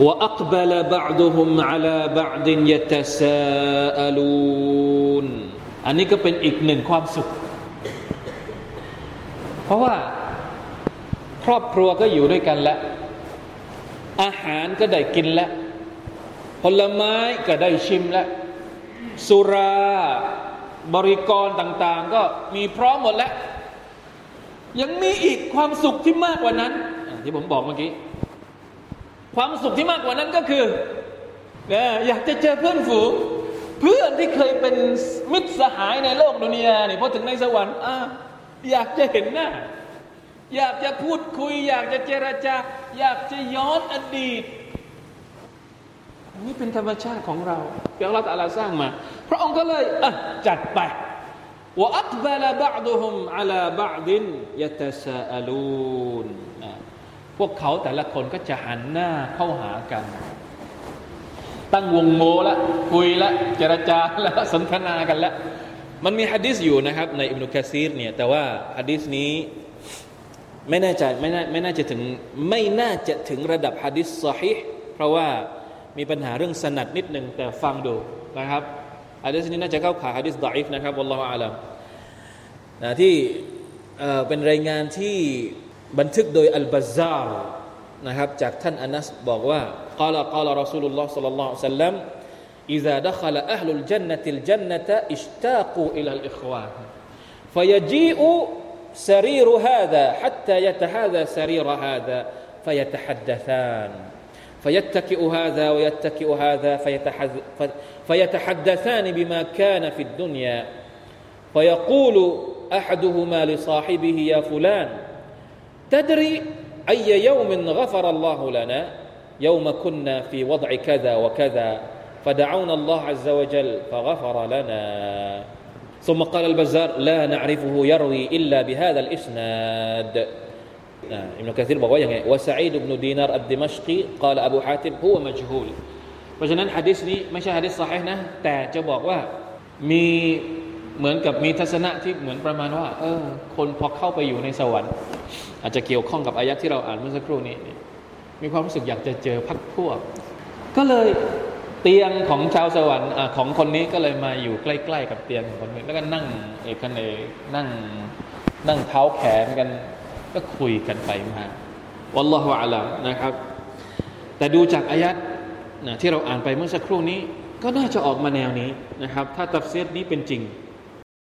وأقبل بعضهم على بعض يتساءلون อันนี้ก็เป็นอีกหนึ่งความสุข เพราะว่าครอบครัวก็อยู่ด้วยกันแล้ว อาหารก็ได้กินแล้ว ผลไม้ก็ได้ชิมแล้ว สุราบริกรต่าง ๆ ก็มีพร้อมหมดแล้ว ยังมีอีกความสุขที่มากกว่านั้น ที่ผมบอกเมื่อกี้ ความสุขที่มากกว่านั้นก็คืออยากจะเจอเพื่อนฝูง เพื่อนที่เคยเป็นมิตรสหายในโลกดุนยาเนี่ยพอถึงในสวรรค์ออยากจะเห็นหน้า อยากจะพูดคุย อยากจะเจรจา อยากจะย้อนอดีตนี่เป็นธรรมชาติของเราที่อัลลอฮฺตาลาสร้างมา พระองค์ก็เลยจัดไปว่าอักบลบะดุฮุมอัลาบะดินยะตะซาอลูน พวกเขาแต่ละคนก็จะหันหน้าเข้าหากัน ตั้งวงโมละคุยละเจรจาแล้วสนทนากันล้วมันมีฮะดิษอยู่นะครับ ในอิบนุคาซีรเนี่ยแต่ว่าฮะดิษนี้ไม่แน่ใจไม่น่าไม่น่าจะถึงไม่น่าจะถึงระดับฮะดิษซอฮิเพราะว่ามีปัญหาเรื่องสนัดนิดหนึ่งแต่ฟังดูนะครับฮะดิษนี้น่าจะเข้าข่ายฮะดิษดออิฟนะครับวัลลอฮฺอาลัมนะที่เป็นรายงานที่ บันทึกโดยอัลบาซาร์นะครับจากท่านอานัสบอกว่า قال قال رسول الله صلى الله عليه وسلم إذا دخل أهل الجنة الجنة اشتاقوا إلى الإخوان فيجيء سرير هذا حتى يتهاذى سرير هذا فيتحدثان فيتكئ هذا ويتكئ هذا فيتحدثان بما كان في الدنيا فيقول احدهما لصاحبه يا فلان تدري اي يوم غفر الله لنا يوم كنا في وضع كذا وكذا فدعونا الله عز وجل فغفر لنا ثم قال البزار لا نعرفه يروي إلا بهذا الإسناد ابن كثير บอกว่าอย่างไง وسعيد بن دينار الدمشقي قال أبو حاتم هو مجهول เพราะฉะนั้นฮะดิษนี้ไม่ใช่ฮะดิษสาฮินะแต่จะบอกว่ามี เหมือนกับมีทัศนะที่เหมือนประมาณว่า เออ คนพอเข้าไปอยู่ในสวรรค์ อาจจะเกี่ยวข้องกับอายะที่เราอ่านเมื่อสักครู่นี้ มีความรู้สึกอยากจะเจอพักพวก ก็เลยเตียงของชาวสวรรค์ของคนนี้ก็เลยมาอยู่ใกล้ ๆ กับเตียงของคนนี้แล้วก็นั่งเอกเนนั่งนั่งเท้าแขนกัน ก็คุยกันไปมาวัลลอฮฺอาลัมนะครับ แต่ดูจากอายัดนะที่เราอ่านไปเมื่อสักครู่นี้ ก็น่าจะออกมาแนวนี้นะครับ ถ้าตัฟเซียนี้เป็นจริง